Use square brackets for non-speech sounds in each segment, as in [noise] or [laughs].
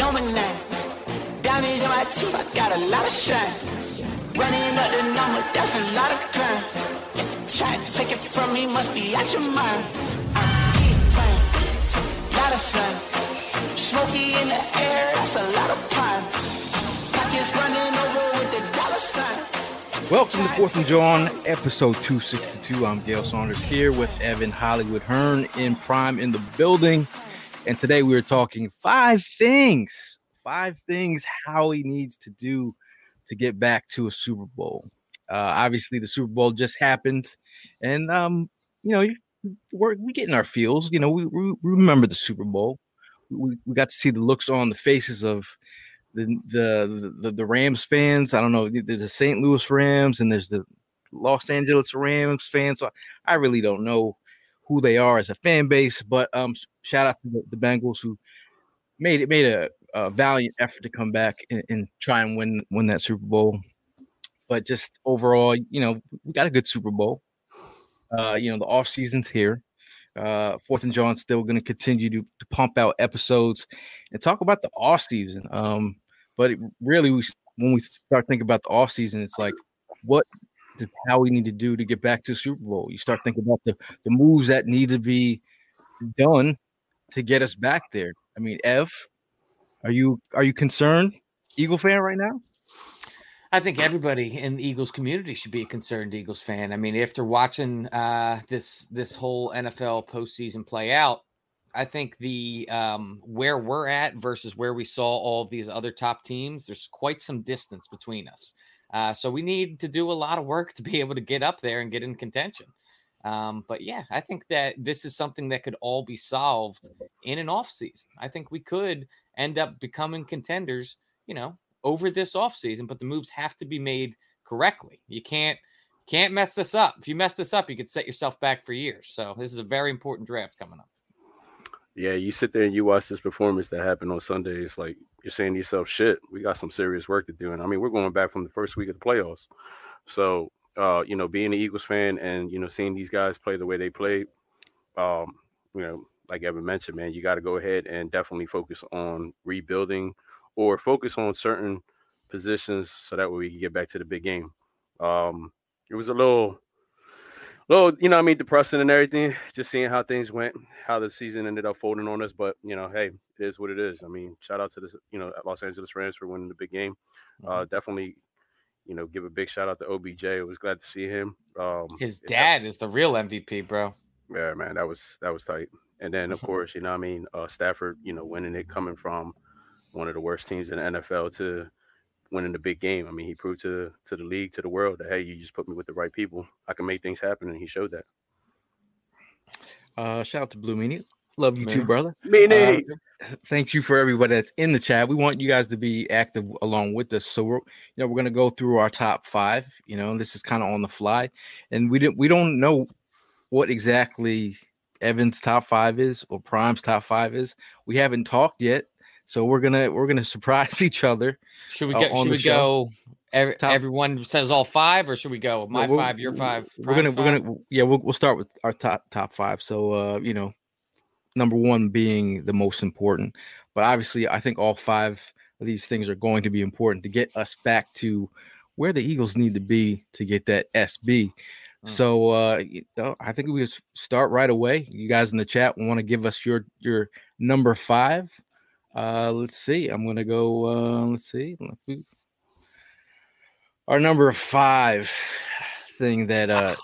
Diamonds in my teeth, I got a lot of shine. Running up the number, that's a lot of crime. Try to take it from me, must be out your mind. I'm deep lot of sun. In the air, that's a lot of pine. Pockets running over with the dollar sign. Welcome to Fourth and John, episode 262. I'm Gail Saunders here with Evan Hollywood Hearn in Prime in the building. And today we are talking five things, five things Howie needs to do to get back to a Super Bowl. Uh, obviously, the Super Bowl just happened, and um, you know, we're we getting our feels. You know, we, we remember the Super Bowl. We, we got to see the looks on the faces of the the the, the Rams fans. I don't know, there's the St. Louis Rams and there's the Los Angeles Rams fans. So I really don't know who they are as a fan base. But um, shout out to the, the Bengals who made it made a, a valiant effort to come back and, and, try and win win that Super Bowl. But just overall, you know, we got a good Super Bowl. Uh, you know, the off season's here. Uh, Fourth and John still going to continue to, pump out episodes and talk about the off season. Um, but it, really, we when we start thinking about the off season, it's like, what how we need to do to get back to Super Bowl. You start thinking about the, the moves that need to be done to get us back there. I mean, Ev, are you are you concerned, Eagle fan right now? I think everybody in the Eagles community should be a concerned Eagles fan. I mean, after watching uh, this this whole NFL postseason play out, I think the um, where we're at versus where we saw all of these other top teams, there's quite some distance between us. Uh, so we need to do a lot of work to be able to get up there and get in contention. Um, but yeah, I think that this is something that could all be solved in an off season. I think we could end up becoming contenders, you know, over this off season, but the moves have to be made correctly. You can't can't mess this up. If you mess this up, you could set yourself back for years. So this is a very important draft coming up. Yeah, you sit there and you watch this performance that happened on Sunday. It's like you're saying to yourself, "Shit, we got some serious work to do." And I mean, we're going back from the first week of the playoffs, so uh, you know, being an Eagles fan and you know seeing these guys play the way they played, um, you know, like Evan mentioned, man, you got to go ahead and definitely focus on rebuilding or focus on certain positions so that way we can get back to the big game. Um, it was a little well, you know, I mean, depressing and everything. Just seeing how things went, how the season ended up folding on us. But you know, hey, it is what it is. I mean, shout out to the you know Los Angeles Rams for winning the big game. Uh, mm-hmm. Definitely, you know, give a big shout out to OBJ. I was glad to see him. Um, His dad is the real MVP, bro. Yeah, man, that was that was tight. And then of [laughs] course, you know, I mean, uh, Stafford, you know, winning it coming from one of the worst teams in the NFL to winning the big game. I mean, he proved to to the league, to the world that hey, you just put me with the right people. I can make things happen, and he showed that. Uh, shout out to Blue Meanie. Love you Man. too, brother. Meanie. Uh, thank you for everybody that's in the chat. We want you guys to be active along with us. So we're you know we're gonna go through our top five. You know, this is kind of on the fly, and we didn't we don't know what exactly Evan's top five is or Prime's top five is. We haven't talked yet. So we're gonna we're gonna surprise [laughs] each other. Should we uh, go? on should we show. go? Every, everyone says all five, or should we go my No, five, your five? We're gonna Brian's we're gonna yeah we'll we'll start with our top top five. So uh you know, number one being the most important, but obviously I think all five of these things are going to be important to get us back to where the Eagles need to be to get that SB. Mm. So uh you know, I think we just start right away. You guys in the chat want to give us your your number five. Uh let's see. I'm gonna go uh let's see. Our number five thing that uh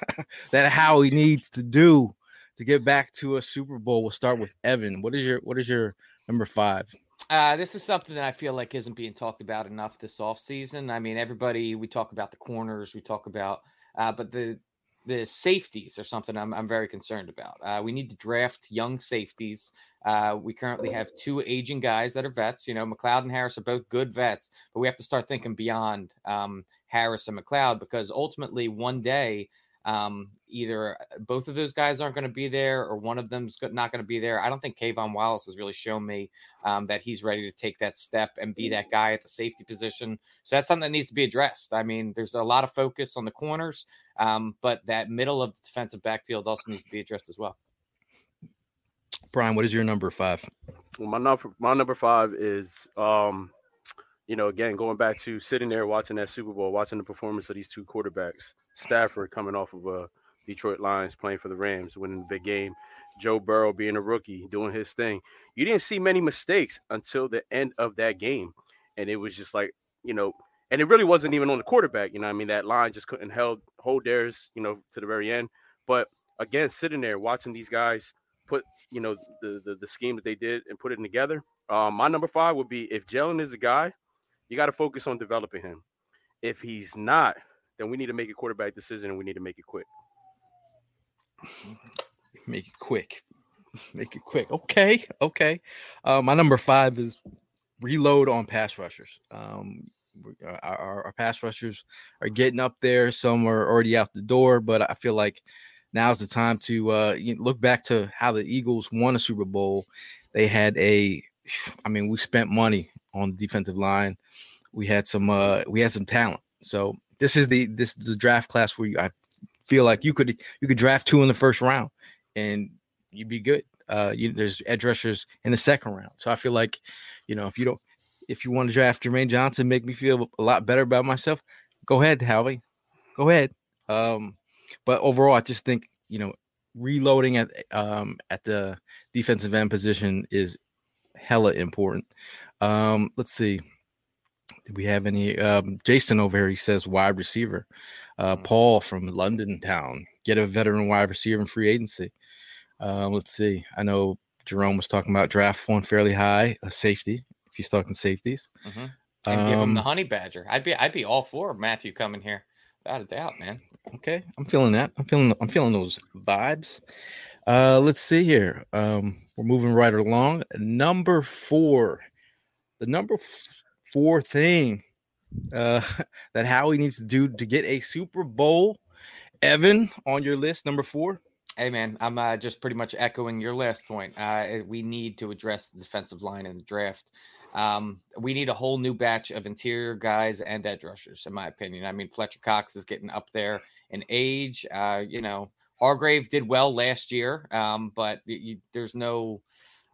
[laughs] that Howie needs to do to get back to a Super Bowl. We'll start with Evan. What is your what is your number five? Uh, this is something that I feel like isn't being talked about enough this offseason. I mean, everybody we talk about the corners, we talk about, uh, but the the safeties are something I'm I'm very concerned about. Uh, we need to draft young safeties. Uh, we currently have two aging guys that are vets. You know, McLeod and Harris are both good vets, but we have to start thinking beyond um, Harris and McLeod because ultimately one day um, either both of those guys aren't going to be there or one of them's not going to be there. I don't think K'Von Wallace has really shown me um, that he's ready to take that step and be that guy at the safety position. So that's something that needs to be addressed. I mean, there's a lot of focus on the corners, um, but that middle of the defensive backfield also needs to be addressed as well. Brian, what is your number five? Well, my number my number five is um, you know, again going back to sitting there watching that Super Bowl, watching the performance of these two quarterbacks. Stafford coming off of a Detroit Lions playing for the Rams, winning the big game. Joe Burrow being a rookie, doing his thing. You didn't see many mistakes until the end of that game, and it was just like you know, and it really wasn't even on the quarterback. You know, I mean that line just couldn't held hold theirs, you know, to the very end. But again, sitting there watching these guys put you know the the, the scheme that they did and put it together. Um, my number five would be if Jalen is a guy, you got to focus on developing him. If he's not, then we need to make a quarterback decision and we need to make it quick. [laughs] Make it quick. [laughs] Make it quick. Okay. Okay. Uh, my number five is reload on pass rushers. Um, uh, our, our pass rushers are getting up there. Some are already out the door, but I feel like now's the time to uh, look back to how the Eagles won a Super Bowl. They had a, [sighs] I mean, we spent money on the defensive line. We had some, uh, we had some talent. So this is the this is the draft class where you, I feel like you could you could draft two in the first round and you'd be good. Uh, you, there's edge rushers in the second round, so I feel like, you know, if you don't, if you want to draft Jermaine Johnson, make me feel a lot better about myself. Go ahead, Howie. Go ahead. Um, but overall, I just think you know, reloading at um at the defensive end position is hella important. Um, let's see. Do we have any? Um, Jason over here, he says wide receiver. Uh, Mhm. Paul from London town, get a veteran wide receiver in free agency. Um, let's see. I know Jerome was talking about draft one fairly high, a safety. If he's talking safeties, Mhm. And give him the Um, honey badger. I'd be I'd be all for Matthew coming here, without a doubt, man. Okay, I'm feeling that. I'm feeling. I'm feeling those vibes. Uh, let's see here. Um, we're moving right along. Number four, the number four thing uh, [laughs] that Howie needs to do to get a Super Bowl. Evan, on your list, number four. Hey man, I'm uh, just pretty much echoing your last point. Uh, we need to address the defensive line in the draft. Um, we need a whole new batch of interior guys and edge rushers, in my opinion. I mean, Fletcher Cox is getting up there in age. Uh, you know, Hargrave did well last year, um, but you, there's no.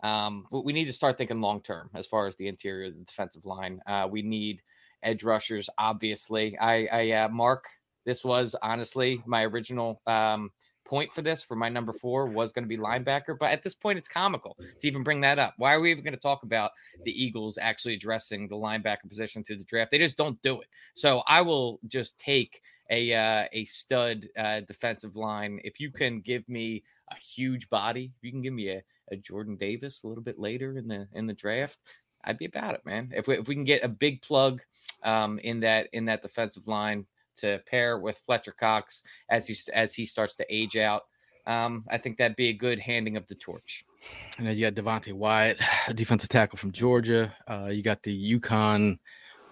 Um, but we need to start thinking long term as far as the interior the defensive line. Uh, we need edge rushers, obviously. I, I uh, Mark, this was honestly my original um, point for this for my number four was going to be linebacker. But at this point, it's comical to even bring that up. Why are we even going to talk about the Eagles actually addressing the linebacker position through the draft? They just don't do it. So I will just take a uh, a stud uh, defensive line. If you can give me a huge body, you can give me a, a Jordan Davis a little bit later in the in the draft, I'd be about it, man. If we, if we can get a big plug um, in that in that defensive line to pair with Fletcher Cox as he as he starts to age out, um, I think that'd be a good handing of the torch. And then you got Devonte Wyatt, a defensive tackle from Georgia. Uh, you got the UConn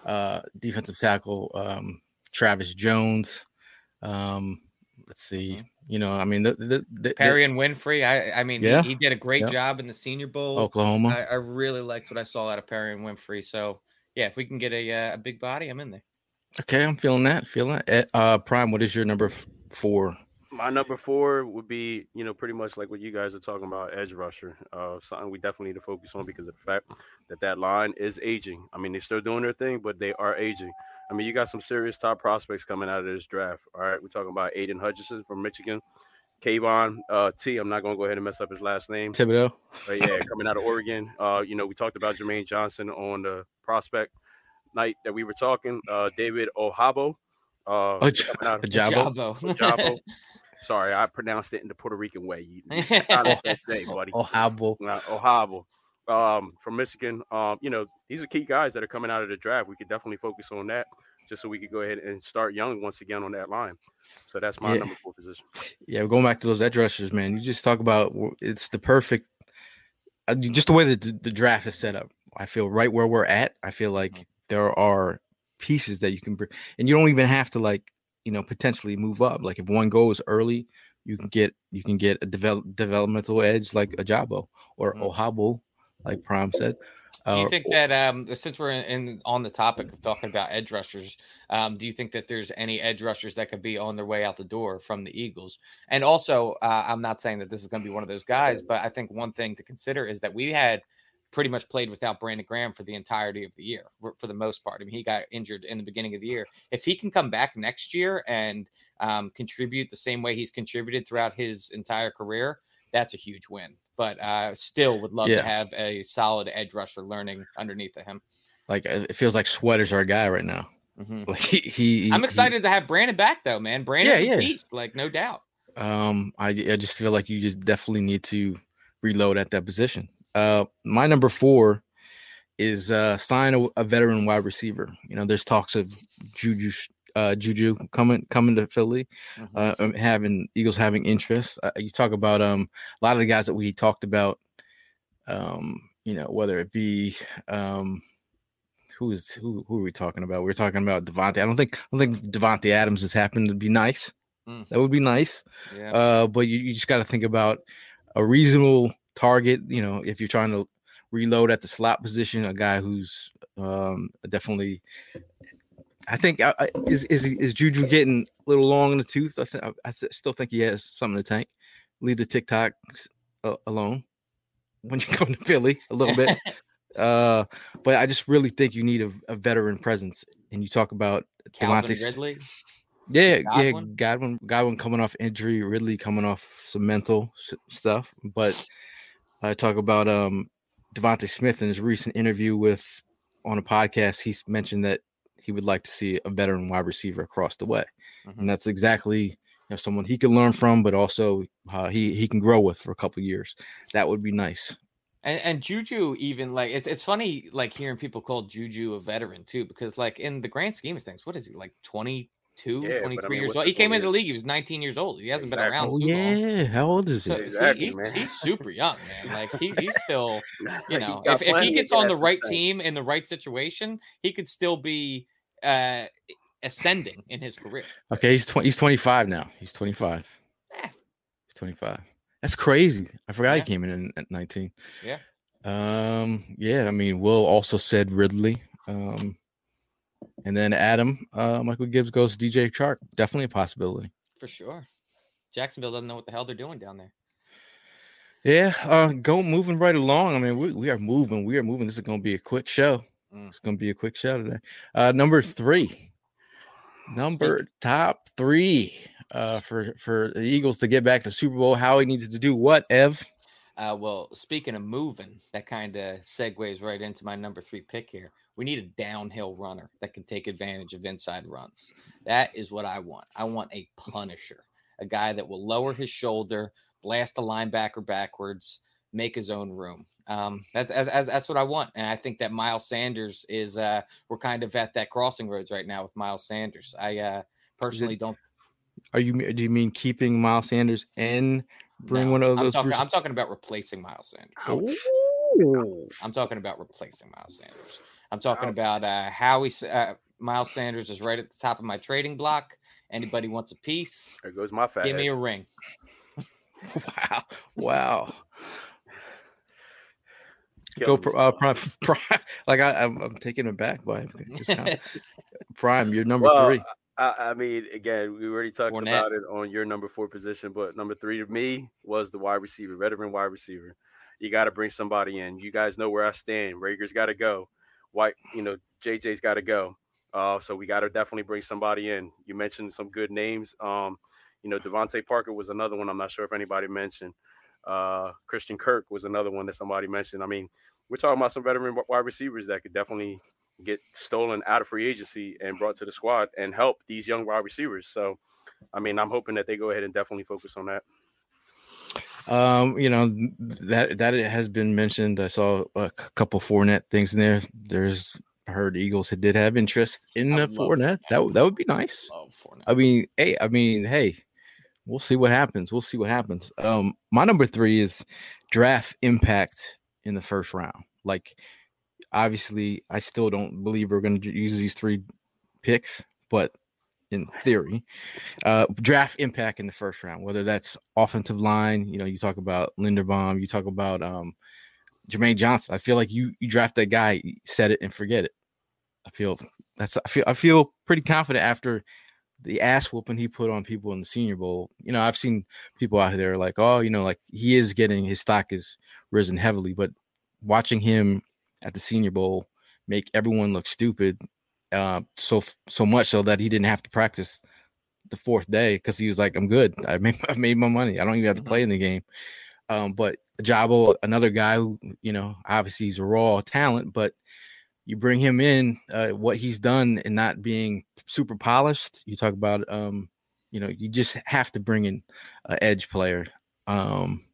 uh, defensive tackle um, Travis Jones. Um, Let's see. Mhm. You know, I mean, the, the, the, Perry and Winfrey. I I mean, he- Yeah. he, did a great Yeah. job in the Senior Bowl. Oklahoma. I, I really liked what I saw out of Perrion Winfrey. So yeah, if we can get a uh, a big body, I'm in there. okay, I'm feeling that. Feeling that. Eh, Uh, Prime. What is your number f- four? My number four would be, you know, pretty much like what you guys are talking about, edge rusher. Uh, something we definitely need to focus on because of the fact that that line is aging. I mean, they're still doing their thing, but they are aging. I mean, you got some serious top prospects coming out of this draft. All right, we're talking about Aidan Hutchinson from Michigan, Kayvon uh, T. I'm not going to go ahead and mess up his last name. Thibodeaux. But yeah, coming out of Oregon. Uh, you know, we talked about Jermaine Johnson on the prospect night that we were talking. Uh, David Ojabo. Uh, Oh, J- coming out of Jabo. Jabo. Jabo. [laughs] Sorry, I pronounced it in the Puerto Rican way. You, you sounded that day, buddy. Oh, Habo. Uh, Ohabo. Um, from Michigan. Um, you know, these are key guys that are coming out of the draft. We could definitely focus on that just so we could go ahead and start young once again on that line. So that's my Yeah. number four position. Yeah, going back to those edge rushers, man. You just talk about it's the perfect, uh, just the way that the, draft is set up. I feel right where we're at. I feel like there are pieces that you can bring, and you don't even have to like, you know, potentially move up. Like if one goes early, you can get you can get a develop, developmental edge like a Jabo or Mhm. Ohabo, like Prom said. Do Uh, you think that um, since we're in, in on the topic of talking about edge rushers, um, do you think that there's any edge rushers that could be on their way out the door from the Eagles? And also, uh, I'm not saying that this is going to be one of those guys, but I think one thing to consider is that we had pretty much played without Brandon Graham for the entirety of the year, for for the most part. I mean, he got injured in the beginning of the year. If he can come back next year and um, contribute the same way he's contributed throughout his entire career, that's a huge win. But uh, still would love Yeah. to have a solid edge rusher learning underneath of him. like uh, it feels like Sweater's are our guy right now. Mhm. Like he, he I'm he- excited to have Brandon back though, man. Brandon, Yeah, a yeah. like no doubt. Um, I I just feel like you just definitely need to reload at that position. Uh, my number four is uh sign a, a veteran wide receiver. You know, there's talks of Juju uh Juju coming coming to Philly, Mhm. uh um, having Eagles having interest. Uh, you talk about um a lot of the guys that we talked about, um you know whether it be um who is who who are we talking about? We're talking about Devontae. I don't think I don't think Davante Adams has happened to be nice. Mm. That would be nice. Yeah. Uh, but you, you just got to think about a reasonable target. You know, if you're trying to reload at the slot position, a guy who's um, definitely. I think I, I- is is is Juju getting a little long in the tooth? I, th- I, I th- still think he has something to tank. Leave the TikTok uh, alone when you [laughs] come to Philly a little bit. [laughs] uh, but I just really think you need a, a veteran presence. And you talk about Calvin Devontae- Ridley. yeah, yeah, Godwin? Godwin, Godwin coming off injury, Ridley coming off some mental s- stuff. But I talk about um DeVonta Smith in his recent interview with on a podcast. He's mentioned that he would like to see a veteran wide receiver across the way, Mhm. and that's exactly you know someone he can learn from, but also uh, he he can grow with for a couple years. That would be nice. And, and Juju even like it's it's funny like hearing people call Juju a veteran too because like in the grand scheme of things what is he like 22 Yeah, but I 23 mean, years what's old he came one into the league he was 19 years old he hasn't Exactly. been around Oh too long yeah, how old is he? so, so Exactly, he's, he's super young man like he, he's [laughs] still you know if, if he gets on the right I team in the right situation he could still be uh ascending in his career Okay, he's 20, he's 25 now. He's 25. Eh. He's 25. That's crazy. I forgot Yeah. he came in in- at 19. Yeah. Um, yeah, I mean, Will also said Ridley. Um, and then Adam, uh, Michael Gibbs goes DJ Chark. Definitely a possibility. for sure Jacksonville doesn't know what the hell they're doing down there Yeah, uh, go moving right along. I mean, we, we are moving. We are moving. This is going to be a quick show. Mm. It's going to be a quick show today. Uh, number three, number top three, uh, for for the Eagles to get back to Super Bowl. Howie needs to do what? Ev? Uh, well, speaking of moving, that kind of segues right into my number three pick here. We need a downhill runner that can take advantage of inside runs. That is what I want. I want a punisher, a guy that will lower his shoulder, blast the linebacker backwards, make his own room. Um, that, that- that- that's what I want. And I think that Miles Sanders is, uh, we're kind of at that crossing roads right now with Miles Sanders. I uh, personally don't. Are you do you mean keeping Miles Sanders and bring no. one of I'm those? talking, rec- I'm talking about replacing Miles Sanders. Ooh. I'm talking about replacing Miles Sanders. I'm talking about uh, Howie. S- Uh, Miles Sanders is right at the top of my trading block, Anybody wants a piece? There goes my fat. Give me a ring. [laughs] Wow. Wow. Killing Go me, pr- uh, prime, [laughs] prime. Like I, I'm, I'm taken aback by it. Just kinda, [laughs] prime. You're number Well, three. I, I mean, again, we already talked Fournette. about it on your number four position, but number three to me was the wide receiver, veteran wide receiver. You got to bring somebody in. You guys know where I stand. Reagor's got to go. White, you know, JJ's got to go. Uh, so we got to definitely bring somebody in. You mentioned some good names. Um, you know, DeVante Parker was another one. I'm not sure if anybody mentioned. Uh, Christian Kirk was another one that somebody mentioned. I mean, we're talking about some veteran wide receivers that could definitely get stolen out of free agency and brought to the squad and help these young wide receivers. So, I mean, I'm hoping that they go ahead and definitely focus on that. Um, you know that that it has been mentioned. I saw a c- couple Fournette things in there. There's I heard Eagles had- did have interest in I the love Fournette. Fournette. That would- that would be nice. Love I mean, hey, I mean, hey, we'll see what happens. We'll see what happens. Um, my number three is draft impact in the first round. Like, obviously, I still don't believe we're going to use these three picks, but in theory, uh, draft impact in the first round, whether that's offensive line, you know, you talk about Linderbaum, you talk about um, Jermaine Johnson. I feel like you you draft that guy, set it and forget it. I feel that's I feel I feel pretty confident after the ass whooping he put on people in the Senior Bowl. You know, I've seen people out there like, oh, you know, like he is getting his stock is risen heavily, but watching him at the Senior Bowl make everyone look stupid, uh, so so much so that he didn't have to practice the fourth day because he was like, I'm good. I made [laughs] I made my money. I don't even have to play in the game. Um, but Jabo, another guy who, you know, obviously he's a raw talent, but you bring him in, uh, what he's done and not being super polished. You talk about, um, you know, you just have to bring in an edge player. Um,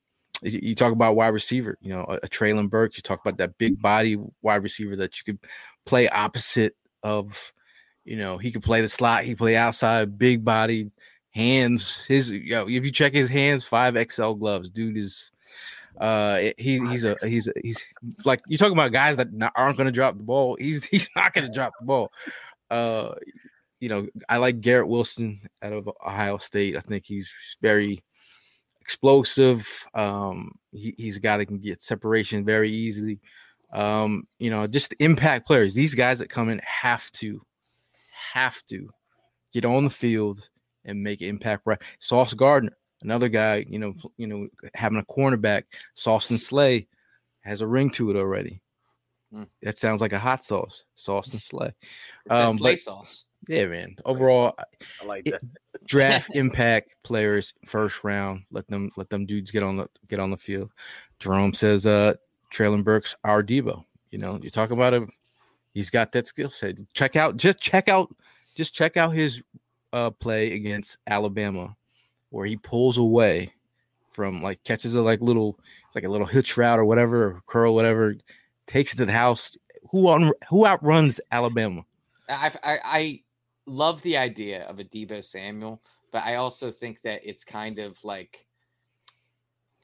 you talk about wide receiver, you know, a, a Treylon Burks. You talk about that big body wide receiver that you could play opposite of. You know, he could play the slot. He play outside, big body, hands. His, you know, if you check his hands, five XL gloves. Dude is, uh, he, he's a he's a, he's like you talking about guys that not, aren't going to drop the ball. He's [laughs] he's not going to drop the ball. Uh, you know, I like Garrett Wilson out of Ohio State. I think he's very explosive. Um, he, he's a guy that can get separation very easily. Um, you know, just impact players. These guys that come in have to, have to get on the field and make impact. Right, Sauce Gardner, another guy. You know, you know, having a cornerback. Sauce and Slay has a ring to it already. Mm. That sounds like a hot sauce, sauce and Slay. [laughs] Um, sleigh but- sauce. Yeah, man. Overall, I like It- that. [laughs] draft impact players first round. Let them let them dudes get on the get on the field. Jerome says, uh, Treylon Burks, our Deebo. You know, you talk about him. He's got that skill set. Check out, just check out, just check out his uh play against Alabama, where he pulls away from like catches a like little, it's like a little hitch route or whatever, or curl, whatever, takes it to the house. Who on who outruns Alabama? I, I I love the idea of a Deebo Samuel, but I also think that it's kind of like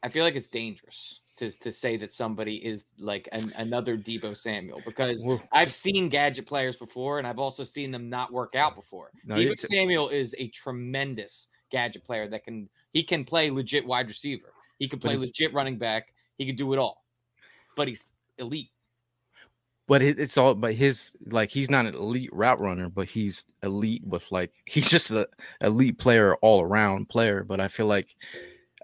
I feel like it's dangerous to to say that somebody is like an, another Deebo Samuel because I've seen gadget players before and I've also seen them not work out before. No, Debo Samuel is a tremendous gadget player that can he can play legit wide receiver. He can play legit running back. He can do it all. But he's elite. but it's all but his like he's not an elite route runner but he's elite with like [laughs] he's just a elite player all around player but i feel like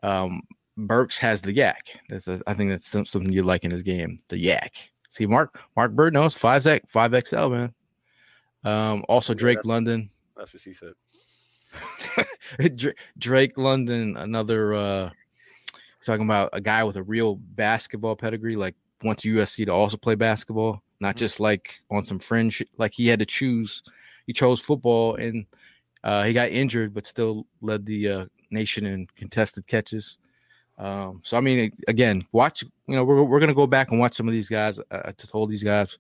um burks has the YAC that's a, i think that's some- something you like in his game the YAC see mark mark bird knows 5 5 xl man um also Yeah, drake that's- london That's what she said. [laughs] Dra- Drake London, another uh talking about a guy with a real basketball pedigree, like wants USC to also play basketball, not just like on some fringe, like he had to choose. He chose football and uh he got injured, but still led the uh nation in contested catches. Um, so I mean, again, watch. You know, we're we're gonna go back and watch some of these guys. I I told these guys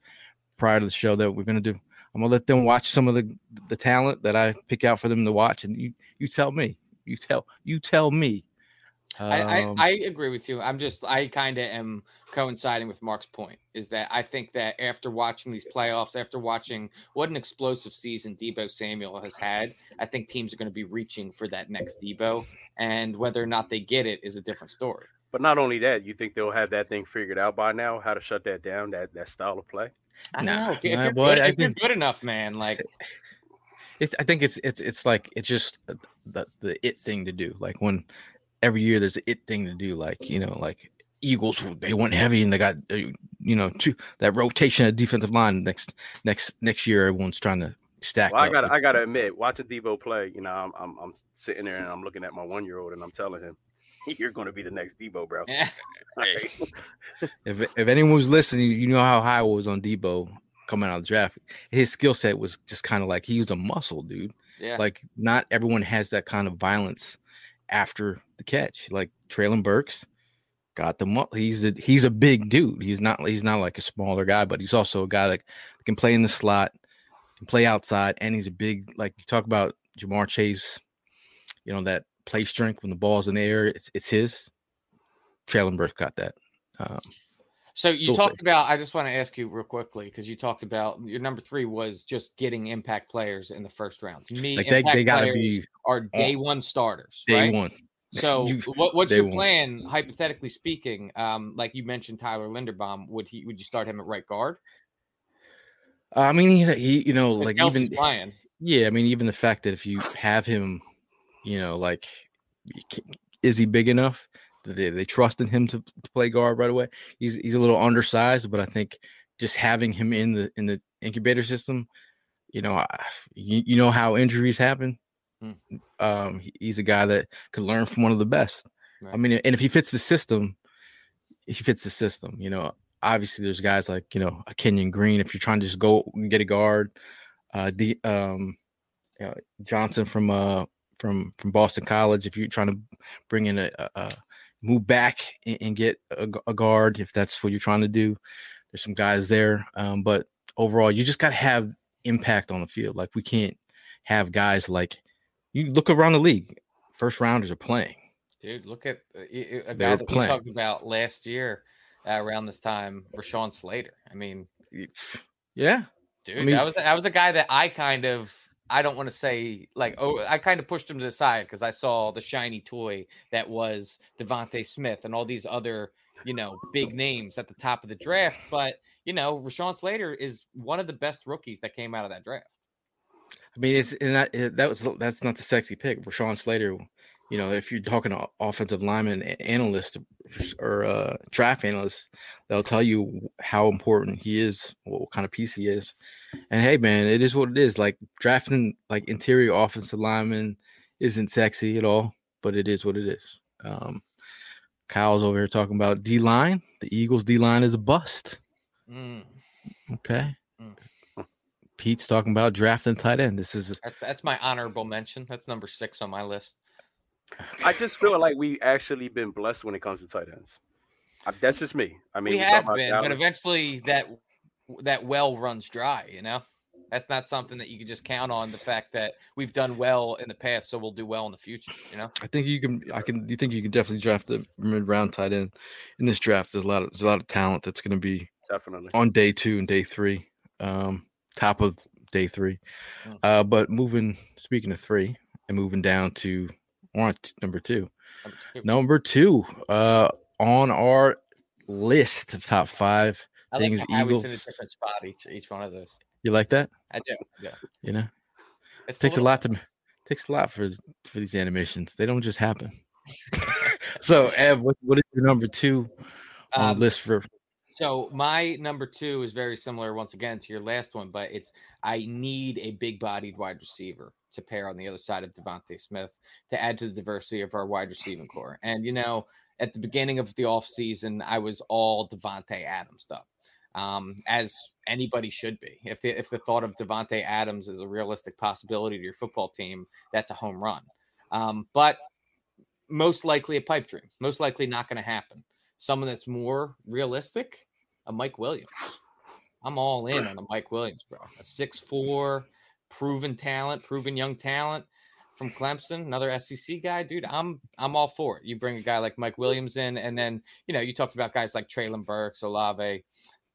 prior to the show that we're gonna do. I'm gonna let them watch some of the the talent that I pick out for them to watch, and you you tell me, you tell you tell me I, I, Um, I agree with you. I'm just I kind of am coinciding with Mark's point is that I think that after watching these playoffs, after watching what an explosive season Deebo Samuel has had, I think teams are going to be reaching for that next Deebo, and whether or not they get it is a different story. But not only that, you think they'll have that thing figured out by now, how to shut that down, that that style of play. I don't Nah, know. If, if nah, you're, boy, good, I if you're good enough, man, like [laughs] it's I think it's it's it's like it's just uh, the the it thing to do. Like when every year there's an it thing to do. Like you know, like Eagles they went heavy and they got uh, you know two, that rotation of defensive line next next next year. Everyone's trying to stack. Well, I up. got I got to admit, watching Deebo play, you know, I'm, I'm I'm sitting there and I'm looking at my one year old and I'm telling him, [laughs] "You're going to be the next Deebo, bro." [laughs] Like, [laughs] if if anyone was listening, you know how high I was on Deebo coming out of the draft. His skill set was just kind of like he was a muscle dude. yeah, Like not everyone has that kind of violence after the catch. Like Treylon Burks got the mu- he's the he's a big dude. He's not he's not like a smaller guy, but he's also a guy that can play in the slot, can play outside, and he's a big like you talk about Ja'Marr Chase. You know that play strength when the ball's in the air, it's it's his. Treylon Burks got that. Um, So you So- talked about. I just want to ask you real quickly because you talked about your number three was just getting impact players in the first round. To me, like they, they gotta be are day one starters. day right? one. So [laughs] You- what, what's your plan, hypothetically speaking? Um, like you mentioned, Tyler Linderbaum. Would he? Would you start him at right guard? I mean, he, he you know, like even. Yeah, I mean, even the fact that if you have him, you know, like, is he big enough? Do they, they trust in him to, to play guard right away? He's he's a little undersized, but I think just having him in the in the incubator system, you know, I- you, you know how injuries happen. Mm. Um, he- he's a guy that could learn from one of the best. I mean, and if he fits the system, he fits the system. You know, obviously there's guys like you know a Kenyon Green. If you're trying to just go get a guard, uh, the um, uh, Johnson from uh from from Boston College. If you're trying to bring in a, a, a move back and, and get a, a guard, if that's what you're trying to do, there's some guys there. Um, but overall, you just got to have impact on the field. Like we can't have guys like you look around the league. First rounders are playing. Dude, look at uh, y- a guy that we talked about last year uh, around this time, Rashawn Slater. I mean, Yeah, dude, mean- that was that was a guy that I kind of I don't want to say like oh I kind of pushed him to the side because I saw the shiny toy that was DeVonta Smith and all these other you know big names at the top of the draft, but you know Rashawn Slater is one of the best rookies that came out of that draft. I mean, it's and it- that was that's not the sexy pick. Rashawn Slater, you know, if you're talking to offensive lineman a- analyst or uh, draft analyst, they'll tell you how important he is, what kind of piece he is. And hey, man, it is what it is. Like drafting like interior offensive lineman isn't sexy at all, but it is what it is. Um, Kyle's over here talking about D line. The Eagles D line is a bust. Mm, Okay. Mm. Pete's talking about drafting tight end. This is that's that's my honorable mention. That's number six on my list. I just feel like we've actually been blessed when it comes to tight ends. That's just me. I mean, we have about been, but eventually that that well runs dry. You know, that's not something that you can just count on. The fact that we've done well in the past, so we'll do well in the future. You know, I think you can. I can. You think you can definitely draft a mid-round tight end in this draft? There's a lot of there's a lot of talent that's going to be definitely. on day two and day three, um, top of day three. Mm. Uh, but moving, speaking of three, and moving down to we're on t- number two. Number two. Uh, on our list of top five I like things how Howie's in a different spot each each one of those. You like that? I do. Yeah, You know, it takes a lot to takes a lot for for these animations. They don't just happen. [laughs] so, Ev, what, what is your number two on Um, list for? So my number two is very similar once again to your last one, but it's I need a big-bodied wide receiver to pair on the other side of DeVonta Smith to add to the diversity of our wide receiving core. And you know, at the beginning of the offseason, I was all Davante Adams stuff. Um, as anybody should be. If the if the thought of Davante Adams is a realistic possibility to your football team, that's a home run. Um, but most likely a pipe dream. Most likely not going to happen someone that's more realistic, a Mike Williams. I'm all in on a Mike Williams, bro. A six four, proven talent, proven young talent from Clemson, another SEC guy, dude. I'm I'm all for it. You bring a guy like Mike Williams in, and then you know you talked about guys like Treylon Burks, Olave.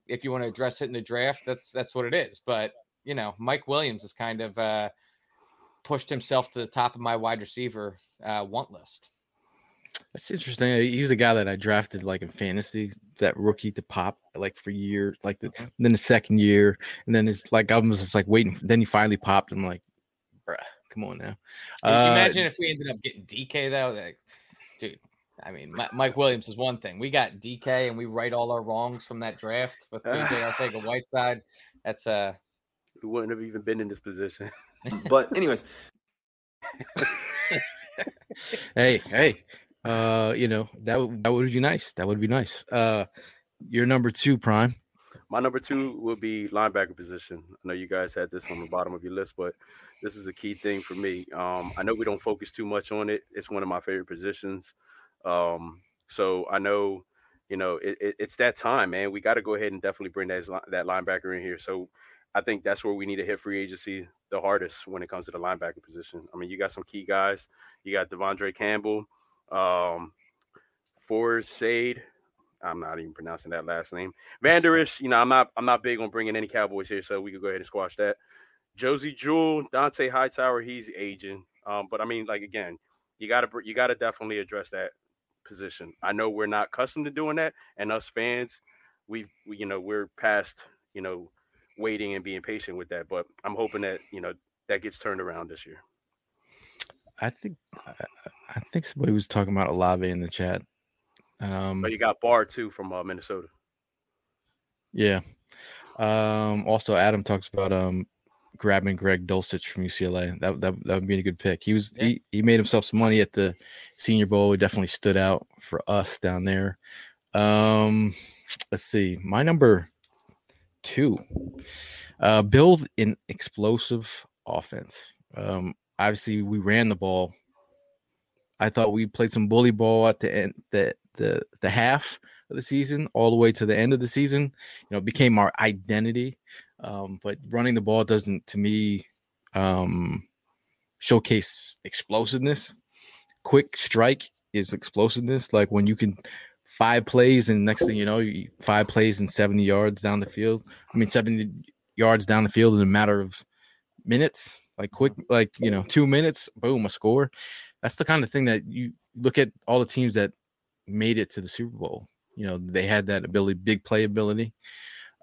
If you want to address it in the draft, that's that's what it is. But you know, Mike Williams has kind of uh, pushed himself to the top of my wide receiver uh, want list. That's interesting. He's the guy that I drafted like in fantasy, that rookie to pop like for years, like the, then the second year, and then it's like I was just like waiting. Then he finally popped. I'm like, bruh, come on now. Uh, imagine if we ended up getting DK though, like, dude. I mean, Mike Williams is one thing. We got DK and we right all our wrongs from that draft with DJ Arcega [laughs] Whiteside. That's uh we wouldn't have even been in this position. [laughs] but anyways. hey, hey. Uh, you know, that that would be nice. That would be nice. Uh your number two, Prime. My number two would be linebacker position. I know you guys had this on the bottom of your list, but this is a key thing for me. Um, I know we don't focus too much on it. It's one of my favorite positions. Um, so I know, you know, it, it, it's that time, man. We got to go ahead and definitely bring that that linebacker in here. So I think that's where we need to hit free agency the hardest when it comes to the linebacker position. I mean, you got some key guys. You got De'Vondre Campbell, um, Forrest Sade. I'm not even pronouncing that last name. Vander Esch, you know, I'm not I'm not big on bringing any Cowboys here, so we could go ahead and squash that. Josey Jewell, Dont'a Hightower, he's aging. Um, but I mean, like again, you gotta you gotta definitely address that position. I know we're not accustomed to doing that, and us fans, we, we you know we're past you know waiting and being patient with that. But I'm hoping that you know that gets turned around this year. I think I think somebody was talking about Olave in the chat. Um, but you got Barr too from uh, Minnesota. Yeah. Um, also, Adam talks about um, grabbing Greg Dulcich from UCLA. That that that would be a good pick. He was yeah. he, he made himself some money at the Senior Bowl. He definitely stood out for us down there. Um, let's see, my number two, uh, build an explosive offense. Um, obviously, we ran the ball. I thought we played some bully ball at the end, the the the half of the season all the way to the end of the season. You know, became our identity. Um, but running the ball doesn't, to me, um, showcase explosiveness. Quick strike is explosiveness. Like when you can five plays and next thing you know, you, five plays and 70 yards down the field. I mean, 70 yards down the field in a matter of minutes, like quick, like, you know, two minutes, boom, a score. That's the kind of thing that you look at all the teams that made it to the Super Bowl. You know, they had that ability, big play ability.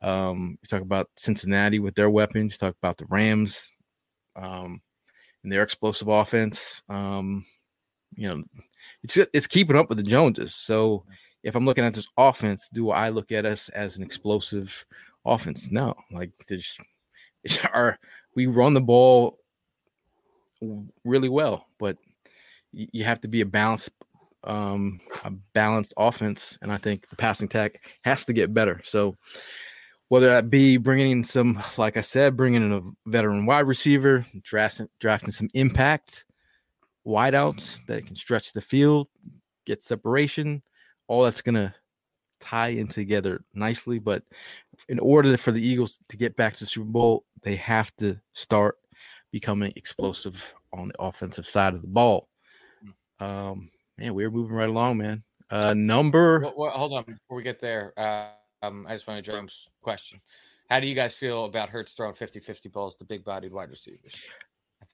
Um, you talk about Cincinnati with their weapons. You talk about the Rams um, and their explosive offense. Um, you know, it's it's keeping up with the Joneses. So if I'm looking at this offense, do I look at us as an explosive offense? No, like there's [laughs] our we run the ball really well, but you have to be a balanced um a balanced offense and i think the passing tech has to get better so whether that be bringing in some, like I said, bringing in a veteran wide receiver, drafting, drafting some impact wideouts that can stretch the field, get separation, all that's going to tie in together nicely. But in order for the Eagles to get back to Super Bowl, they have to start becoming explosive on the offensive side of the ball. Um, man, we're moving right along, man. Uh, number. Well, well, hold on before we get there. Uh, um, I just want to James' question. How do you guys feel about Hurts throwing 50 50 balls to big bodied wide receivers?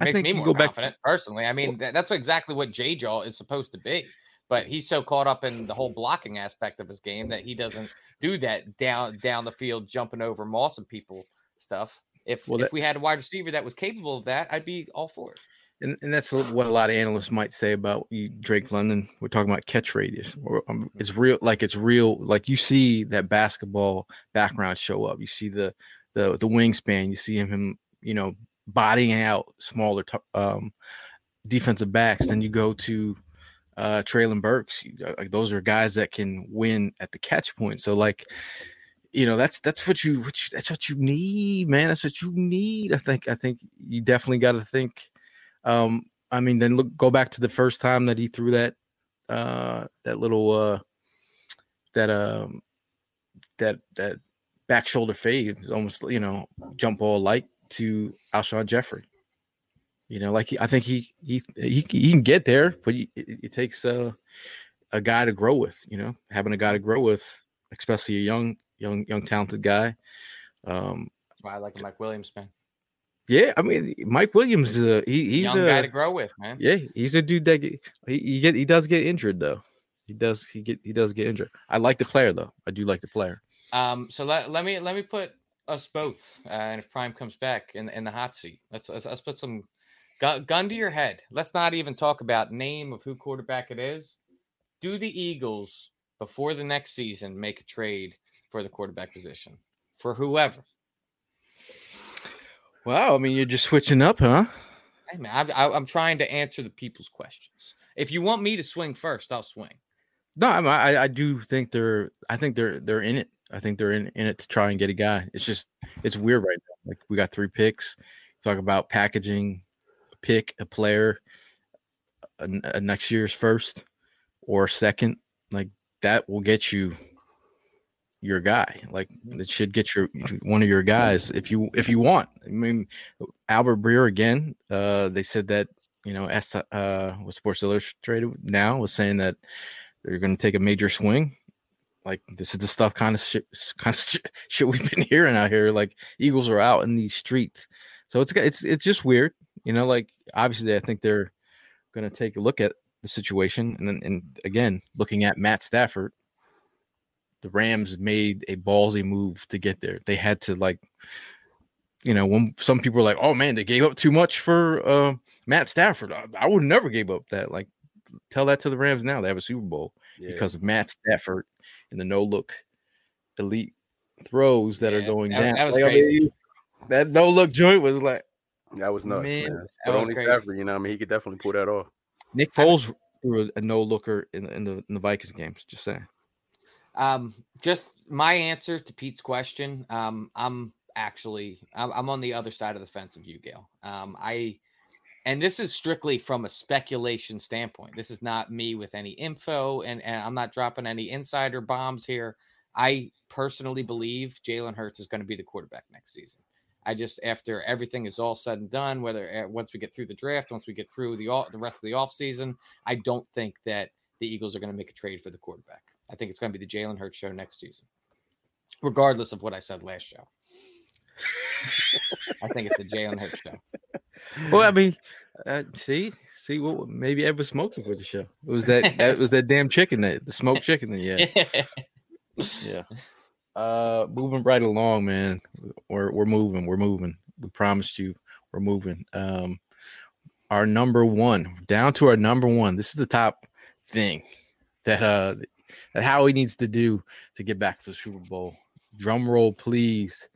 It makes me more confident back personally. I mean, that's exactly what J Jaw is supposed to be. But he's so caught up in the whole blocking aspect of his game that he doesn't do that down down the field, jumping over moss and people stuff. If well, that, if we had a wide receiver that was capable of that, I'd be all for it and, and that's what a lot of analysts might say about you, Drake London. We're talking about catch radius. Um, mm-hmm. it's real, like it's real. Like you see that basketball background show up. You see the the the wingspan. You see him, him you know, bodying out smaller t- um, defensive backs. Then you go to uh, Treylon Burks. Uh, like those are guys that can win at the catch point. So like you know that's that's what you, what you, that's what you need man that's what you need i think i think you definitely got to think um, I mean, then look, go back to the first time that he threw that, uh, that little, uh, that, um, that, that back shoulder fade, almost, you know, jump ball like to Alshon Jeffery You know, like he, I think he he he, he can get there, but it, it takes uh, a guy to grow with. You know, having a guy to grow with, especially a young young young talented guy. Um, That's why I like Mike Williams, man. yeah, I mean Mike Williams is a he, he's Young a guy to grow with, man. yeah he's a dude that get, he, he get he does get injured though. He does he get he does get injured. I like the player though. I do like the player. Um, so let, let me let me put us both, uh, and if Prime comes back in in the hot seat, let's let's, let's put some gun, gun to your head. Let's not even talk about name of who quarterback it is. Do the Eagles before the next season make a trade for the quarterback position for whoever? Wow, I mean you're just switching up, huh? Hey man, I'm, I- I'm trying to answer the people's questions. If you want me to swing first, I'll swing. No, I, I I do think they're I think they're they're in it. I think they're in, in it to try and get a guy. It's just it's weird right now. Like we got three picks. Talk about packaging a pick, a player, a, a next year's first or second. Like that will get you your guy. Like it should get your one of your guys if you if you want. I mean, Albert Breer again. Uh, they said that you know, S uh, was Sports Illustrated now was saying that they're going to take a major swing. Like this is the stuff kind of shit, kind of shit, [laughs] shit we've been hearing out here. Like Eagles are out in these streets, so it's it's it's just weird, you know. Like obviously, I think they're going to take a look at the situation, and then and again, looking at Matt Stafford, the Rams made a ballsy move to get there. They had to like, you know, when some people were like, "Oh man, they gave up too much for uh, Matt Stafford," I, I would never give up that. Like, tell that to the Rams now. They have a Super Bowl Yeah. because of Matt Stafford and the no look elite throws that are going that- down. that was Like, I mean, that no look joint was like that was nuts, Man, man. that But was only crazy. Stafford, you know, I mean, he could definitely pull that off. Nick Foles threw a, a no looker in, in the in the Vikings games. Just saying. Um, just my answer to Pete's question. Um, I'm actually I'm, on the other side of the fence of you, Gail. Um, I and this is strictly from a speculation standpoint. This is not me with any info, and, and I'm not dropping any insider bombs here. I personally believe Jalen Hurts is going to be the quarterback next season. I just after everything is all said and done, whether uh, once we get through the draft, once we get through the all, the rest of the offseason, I don't think that the Eagles are going to make a trade for the quarterback. I think it's going to be the Jalen Hurts show next season, regardless of what I said last show. I think it's the Jalen Hurts show. [laughs] Well, I mean, uh, see, see what maybe Ed was smoking for the show. It was that that was that damn chicken that the smoked chicken. That, yeah, [laughs] yeah. Uh, moving right along, man. We're we're moving. We're moving. We promised you we're moving. Um, our number one down to our number one. This is the top thing that uh that Howie needs to do to get back to the Super Bowl. Drum roll, please.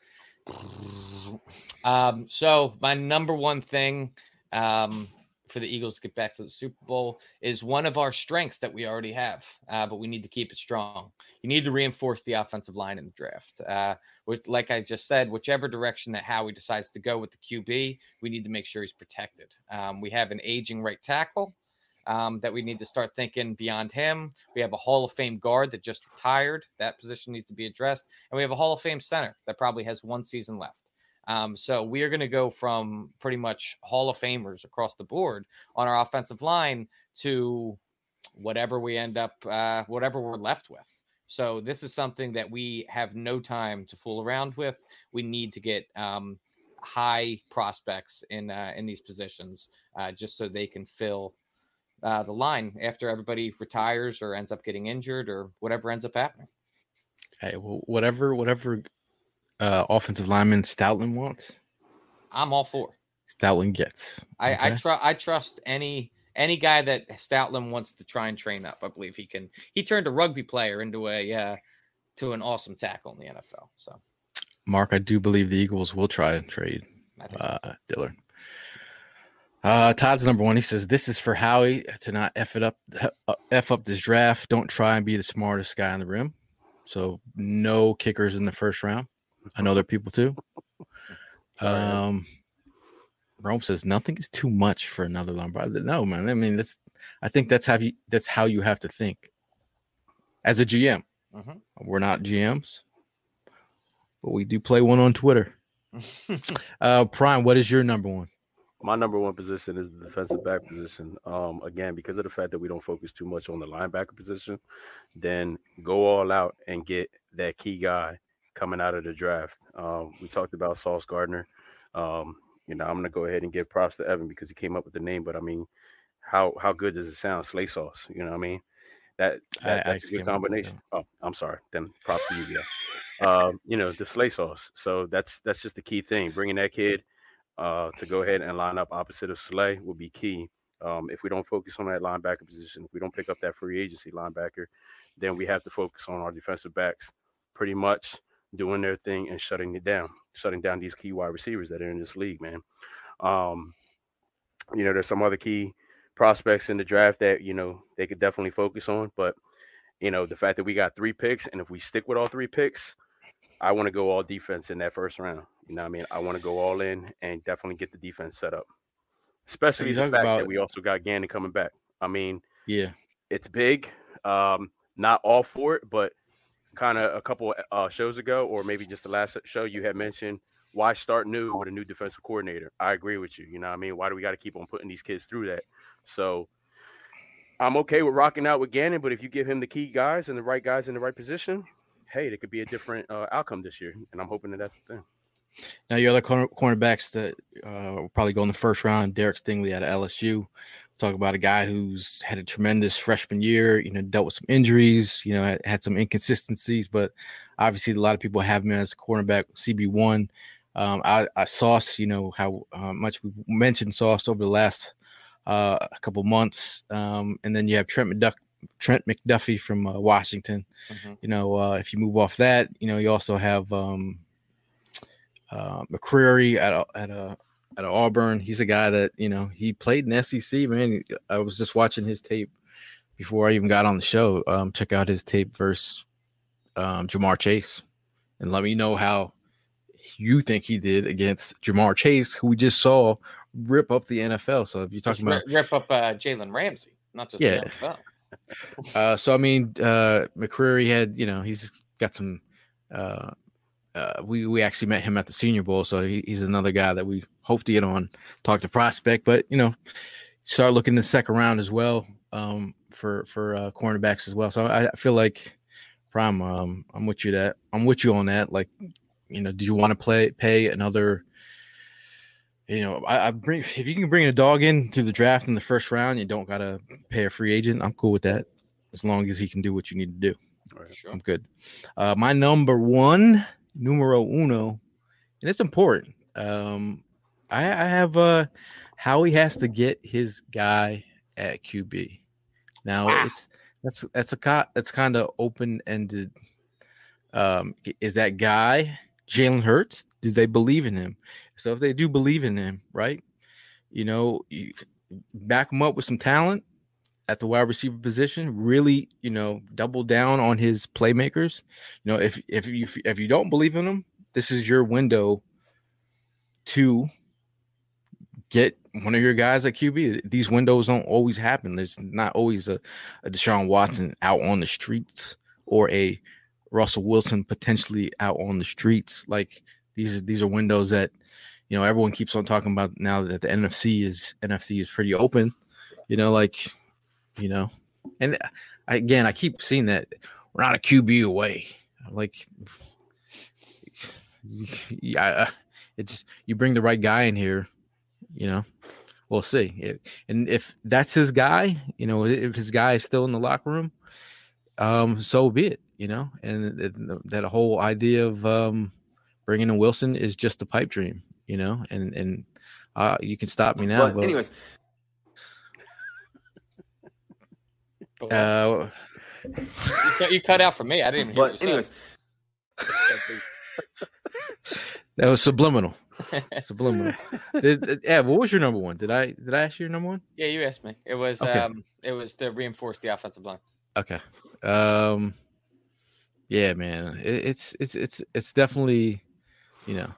Um, so my number one thing um, for the Eagles to get back to the Super Bowl is one of our strengths that we already have, uh, but we need to keep it strong. You need to reinforce the offensive line in the draft. Uh, with, like I just said, whichever direction that Howie decides to go with the QB, we need to make sure he's protected. Um, we have an aging right tackle. Um, that we need to start thinking beyond him. We have a Hall of Fame guard that just retired. That position needs to be addressed. And we have a Hall of Fame center that probably has one season left. Um, so we are going to go from pretty much Hall of Famers across the board on our offensive line to whatever we end up, uh, whatever we're left with. So this is something that we have no time to fool around with. We need to get um, high prospects in uh, in these positions uh, just so they can fill uh, the line after everybody retires or ends up getting injured or whatever ends up happening. Hey, well, whatever, whatever uh, offensive lineman Stoutland wants, I'm all for. Stoutland gets. I I, Okay. tr- I trust any any guy that Stoutland wants to try and train up. I believe he can. He turned a rugby player into a uh, to an awesome tackle in the NFL. So Mark, I do believe the Eagles will try and trade I think so. uh, Dillard. Uh, Todd's number one. He says this is for Howie to not f it up, uh, f up this draft. Don't try and be the smartest guy in the room. So no kickers in the first round. I know there are people too. Um, Rome says nothing is too much for another Lombardi. No, man. I mean, that's. I think that's how you. That's how you have to think. As a GM, Mhm. we're not GMs, but we do play one on Twitter. [laughs] Uh, Prime, what is your number one? My number one position is the defensive back position. Um, again, because of the fact that we don't focus too much on the linebacker position, then go all out and get that key guy coming out of the draft. Um, we talked about Sauce Gardner. Um, you know, I'm gonna go ahead and give props to Evan because he came up with the name. But I mean, how how good does it sound? Slay sauce. You know what I mean? That, that I- I that's a good combination. Oh, I'm sorry. Then props to you, yeah. Um, you know, the slay sauce. So that's that's just the key thing. Bringing that kid uh, to go ahead and line up opposite of Slay will be key. Um, if we don't focus on that linebacker position, if we don't pick up that free agency linebacker, then we have to focus on our defensive backs pretty much doing their thing and shutting it down, shutting down these key wide receivers that are in this league, man. Um, you know, there's some other key prospects in the draft that, you know, they could definitely focus on, but you know, the fact that we got three picks and if we stick with all three picks, I want to go all defense in that first round. You know what I mean? I want to go all in and definitely get the defense set up. Especially the fact that we also got Gannon coming back. I mean, Yeah. it's big. Um, not all for it, but kind of a couple uh, shows ago, or maybe just the last show, you had mentioned why start new with a new defensive coordinator. I agree with you. You know what I mean? Why do we got to keep on putting these kids through that? So I'm okay with rocking out with Gannon, but if you give him the key guys and the right guys in the right position, hey, there could be a different uh, outcome this year. And I'm hoping that that's the thing. Now your other corner, cornerbacks that uh, will probably go in the first round. Derek Stingley out of LSU. Talk about a guy who's had a tremendous freshman year. You know, dealt with some injuries. You know, had, had some inconsistencies, but obviously a lot of people have him as cornerback CB one. Um, I, I Sauce. You know how uh, much we mentioned Sauce over the last uh, a couple months, um, and then you have Trent McDuck. Trent McDuffie from uh, Washington. Mhm. You know, uh, if you move off that, you know, you also have um, uh, McCreary at a, at a at Auburn. He's a guy that you know he played in SEC. Man, I was just watching his tape before I even got on the show. Um, check out his tape versus um, Ja'Marr Chase, and let me know how you think he did against Ja'Marr Chase, who we just saw rip up the NFL. So if you're Just talking about rip, up uh, Jalen Ramsey, not just Yeah. Uh, so I mean, uh, McCreary had, you know, he's got some. Uh, uh, we we actually met him at the Senior Bowl, so he, he's another guy that we hope to get on, talk to prospect. But you know, start looking the second round as well um, for for uh, cornerbacks as well. So I, I feel like prime. Um, I'm with you that I'm with you on that. Like, you know, do you want to play pay another? You know, I, I bring if you can bring a dog in through the draft in the first round, you don't gotta pay a free agent. I'm cool with that as long as he can do what you need to do. Sure. I'm good. Uh, my number one, numero uno, and it's important. Um, I, I have uh, Howie has to get his guy at QB. Now Ah. it's that's that's a that's kind of open ended. Um, is that guy Jalen Hurts? Do they believe in him? So if they do believe in him, right? You know, you back him up with some talent at the wide receiver position. Really, you know, double down on his playmakers. You know, if if you if you don't believe in him, this is your window to get one of your guys at QB. These windows don't always happen. There's not always a, a Deshaun Watson out on the streets or a Russell Wilson potentially out on the streets. Like these are these are windows that you know everyone keeps on talking about now that the NFC is NFC is pretty open. You know, like you know, and I, again, I keep seeing that we're not a QB away. Like, [sighs] yeah, uh, it's you bring the right guy in here, you know, we'll see. And if that's his guy, you know, if his guy is still in the locker room, um, so be it, you know. And th- th- that whole idea of um, bringing in Wilson is just a pipe dream, you know. And and uh, you can stop me now. But anyways, uh, you, cut, you cut out for me. I didn't even hear but what you anyways, [laughs] that was subliminal. [laughs] subliminal. Did, did- Ev, what was your number one? Did I did I ask you your number one? Yeah, you asked me. It was Okay. um it was to reinforce the offensive line. Okay. Um yeah, man. It, it's it's it's it's definitely, you know,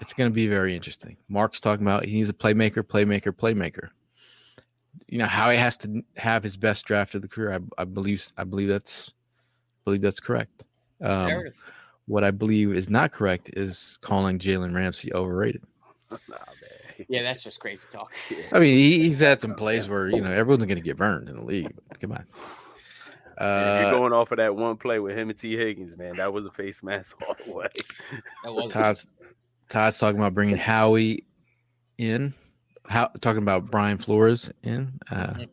it's gonna be very interesting. Mark's talking about he needs a playmaker, playmaker, playmaker. You know how he has to have his best draft of the career. I, I believe I believe that's I believe that's correct. Um, what I believe is not correct is calling Jalen Ramsey overrated. Nah, man. Yeah, that's just crazy talk. [laughs] I mean, he, he's had some plays where you know everyone's going to get burned in the league. Come on. Yeah, if you're Uh, going off of that one play with him and Tee Higgins, man, that was a face mask [laughs] all the way. Todd's Todd's talking about bringing Howie in. How talking about Brian Flores in. Uh, Mhm.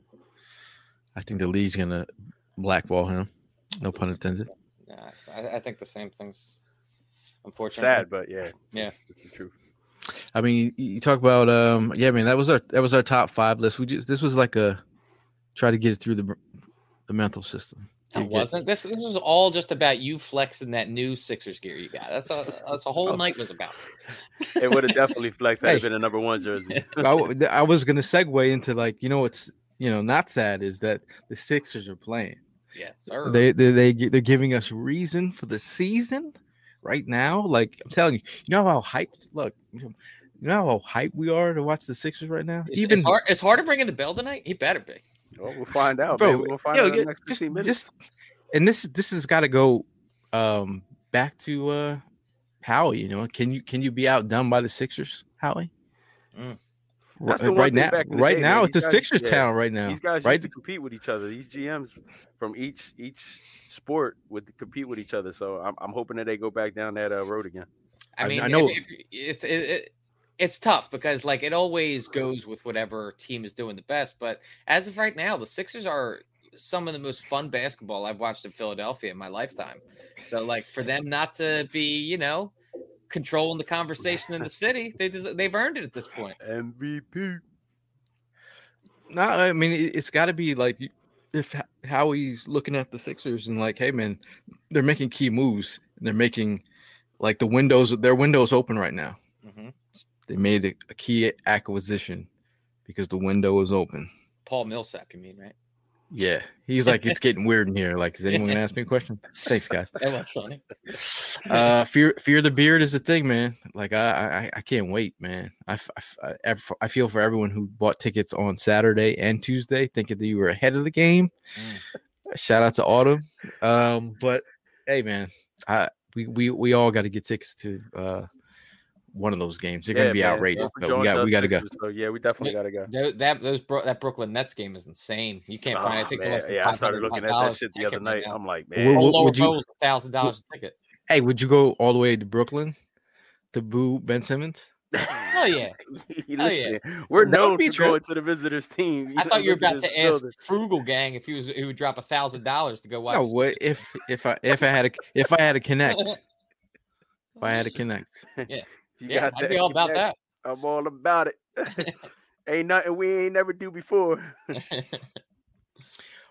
I think the league's gonna blackball him. No pun intended. Nah, I, I think the same things. Unfortunately, Sad, but yeah, Yeah. it's, it's the truth. I mean, you you talk about um, yeah, man, that was our that was our top five list. We just this was like a try to get it through the the mental system. It wasn't. This this was all just about you flexing that new Sixers gear you got. That's all. That's a Oh. whole night was about. It would have definitely flexed. That [laughs] Hey. have been a number one jersey. [laughs] I was gonna segue into like you know what's you know not sad is that the Sixers are playing. Yes, sir. They they they they're giving us reason for the season right now. Like I'm telling you, you know how hyped. Look, you know how hyped we are to watch the Sixers right now. Is, Even is, hard, to Harden bringing the bell tonight? He better be. Well, we'll find out, bro, man. We'll find yo, out in the next just, 15 minutes. just and this this has got to go um back to uh Howie. You know, can you can you be outdone by the Sixers, Howie? Mm. That's Right, right now, back in the right day, now it's a These guys- Sixers yeah, town right now. These guys right? used to compete with each other. These GMs from each each sport would compete with each other. So I'm, I'm hoping that they go back down that uh, road again. I I- mean, I if- know- if- it's it, it, it's tough because like it always goes with whatever team is doing the best. But as of right now, the Sixers are some of the most fun basketball I've watched in Philadelphia in my lifetime. So like for them not to be, you know, controlling the conversation in the city, they des- they've earned it at this point. MVP. No, I mean it, it's got to be like if H- Howie's looking at the Sixers and like, hey man, they're making key moves. They're making like the windows. Their windows open right now. hmm They made a, a key acquisition because the window was open. Paul Millsap, you mean, right? Yeah, he's like, it's getting weird in here. Like, is anyone gonna ask me a question? Thanks, guys. [laughs] That was funny. Uh, fear, fear the beard is a thing, man. Like, I, I, I can't wait, man. I, ev- I feel for everyone who bought tickets on Saturday and Tuesday, thinking that you were ahead of the game. Shout out to Autumn. Um, but hey, man, I we we we all got to get tickets to uh one of those games. They're gonna be man. outrageous. But we got we got to go. So yeah, we definitely got to go. Tho- that those Bro- that Brooklyn Nets game is insane. You can't find. I Oh, think man. less yeah, I started looking at that shit the other ticket right night. I'm like, man, wha- Whole lower would you- was a thousand dollars a ticket. Hey, would you go all the way to Brooklyn to boo Ben Simmons? Oh [laughs] yeah. listen, we're That would known be for true. going to the visitors team. [laughs] I thought you were about to ask building. Frugal Gang if he was he would drop a thousand dollars to go watch. No, what if if I if I had a if I had a [laughs] connect if I had a connect. You yeah, got I'd be all about connection. that. I'm all about it. [laughs] ain't nothing we ain't never do before. [laughs]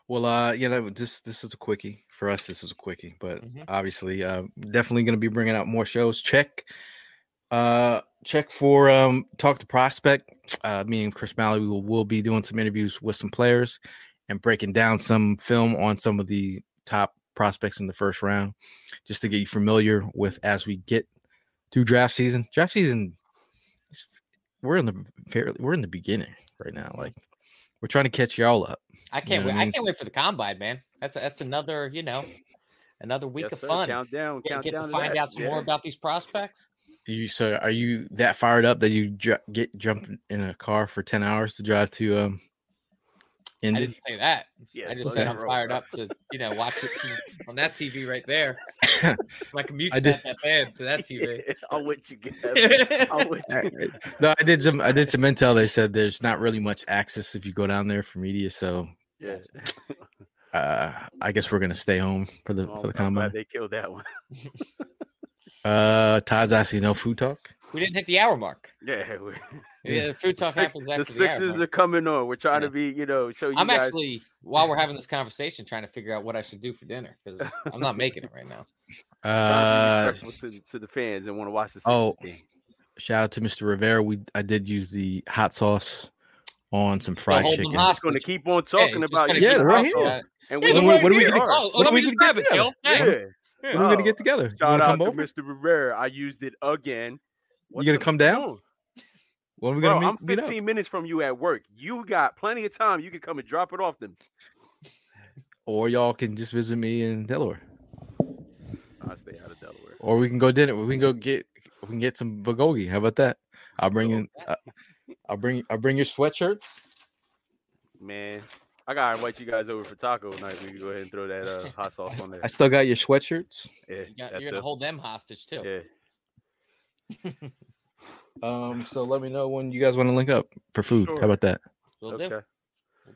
Well, uh, you know, this this is a quickie for us. This is a quickie, but Mhm. obviously, uh, definitely going to be bringing out more shows. Check, uh, check for um, talk to prospect. Uh, me and Chris Malley, we will, will be doing some interviews with some players and breaking down some film on some of the top prospects in the first round, just to get you familiar with as we get through draft season. Draft season, we're in the fairly, we're in the beginning right now. Like, we're trying to catch y'all up. I can't know wait. what I I can't wait for the combine, man. That's that's another you know another week Yes, of sir. fun. Count down. Get, count get to to find that. out some more about these prospects. You so are you that fired up that you ju- get jump in a car for ten hours to drive to um I didn't say that. I just said I'm bro. fired up to you know watch it [laughs] on that TV right there. [laughs] My commute's I not did- that bad to that TV. I'm with you, Gavin. I'm with you. no, I did some I did some intel. They said there's not really much access if you go down there for media, so Yeah. [laughs] uh I guess we're gonna stay home for the Oh, for the I'm glad combine. they killed that one. Uh Todd's asking no food talk. We didn't hit the hour mark. Yeah. [laughs] Yeah, the food [laughs] the talk Six- happens the after the, hour Sixers mark. are coming on. We're trying Yeah. to be, you know, show you I'm guys. actually while we're having [laughs] this conversation trying to figure out what I should do for dinner because I'm not making it right now. Uh to to, to the fans and want to watch the Sixers oh, game. shout out to Mr. Rivera. We I did use the hot sauce on some fried hold them chicken. hostage. Just going to keep on talking he's just about gonna you. Yeah, right here. talking. And Yeah, we the When we- word when are we here. gonna- Oh, when let me we just gonna grab get it, Gil. yeah. Hey. yeah. When are we gonna Oh, get together? You Shout wanna out to over? Mr. Rivera. I used it again. What gonna come down? doing? When are we gonna meet? I'm meet up? 15 minutes from you at work. You got plenty of time. You can come and drop it off then. Or y'all can just visit me in Delaware. I'll stay out of Delaware. Or we can go dinner. We can go get we can get some bulgogi. How about that? I'll bring in I'll bring I'll bring your sweatshirts. Man, I gotta invite you guys over for taco night. We can go ahead and throw that uh, hot sauce on there. I still got your sweatshirts. Yeah, you got, you're gonna it. hold them hostage too. Yeah, [laughs] Um, so let me know when you guys want to link up for food. Sure. How about that? Will okay. do.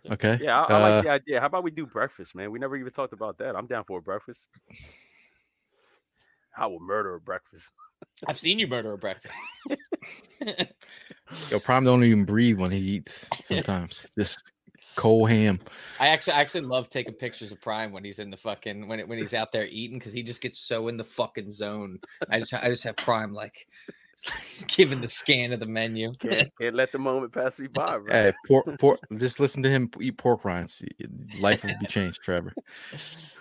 Will. Okay. Yeah, I, I Uh, like the idea. How about we do breakfast, man? We never even talked about that. I'm down for a breakfast. I will murder a breakfast. [laughs] I've seen you murder a breakfast. [laughs] Yo, Prime don't even breathe when he eats. Sometimes just cold ham. I actually I actually love taking pictures of Prime when he's in the fucking when it, when he's out there eating because he just gets so in the fucking zone. I just I just have Prime like [laughs] giving the scan of the menu. Can't, can't let the moment pass me by, bro. Hey, pork, pork. Just listen to him eat pork rinds. Life will be changed forever. [laughs]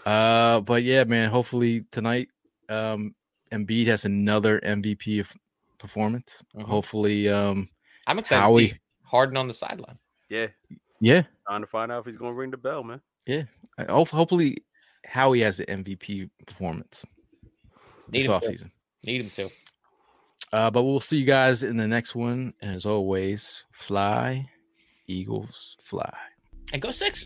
Uh, but yeah, man. Hopefully tonight, um, Embiid has another MVP of performance. Mhm. Hopefully, um, I'm excited to Howie. see Harden on the sideline. Yeah, yeah, trying to find out if he's gonna ring the bell, man. I hope, hopefully, Howie has the MVP performance Need this him to. offseason. Need him to. Uh, but we'll see you guys in the next one. And as always, fly, Eagles, fly. And go six.